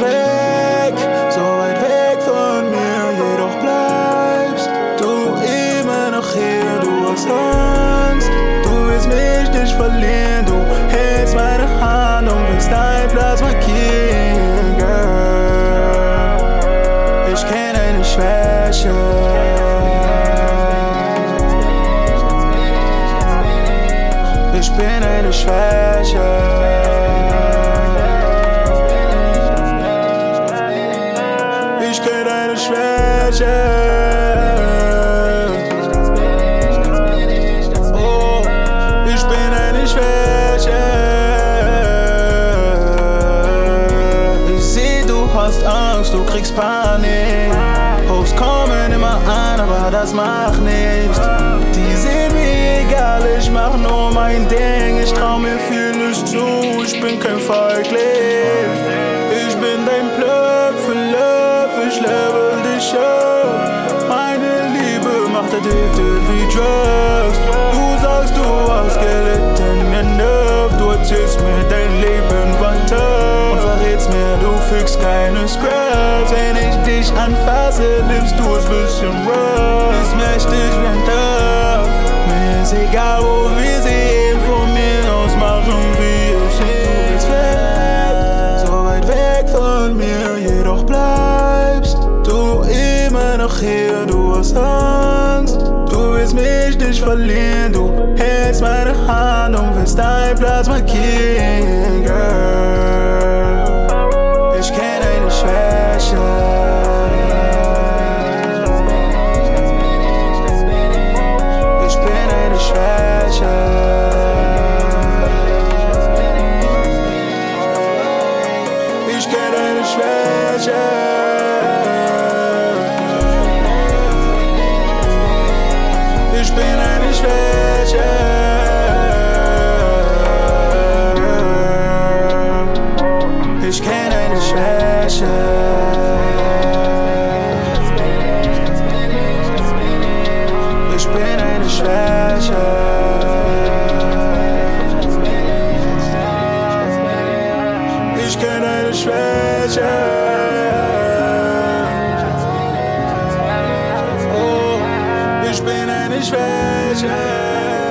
weit weg, so weit weg von mir, jedoch bleibst du immer noch hier, du hast Angst, du willst mich nicht verlieren, du hältst meine Hand und willst dein Platz markieren, Girl. Ich kenne eine Schwäche. Ich bin eine Schwäche. Ich kenne eine Schwäche. Oh, ich bin eine Schwäche. Ich seh, du hast Angst, du kriegst Panik. Hosts kommen immer an, aber das macht nichts. Die sind mir egal, ich mach nur mein Ding. Ich trau mir vieles zu, ich bin kein Feigling. Drugs. Du sagst, du hast gelitten enough. Du erzählst mir dein Leben weiter und verrätst mir, du fügst keine Scraps. Wenn ich dich anfasse, nicht verlieren. Du hältst meine Hand und willst markieren, Girl. Schwäche. Oh, ich bin eine Schwäche.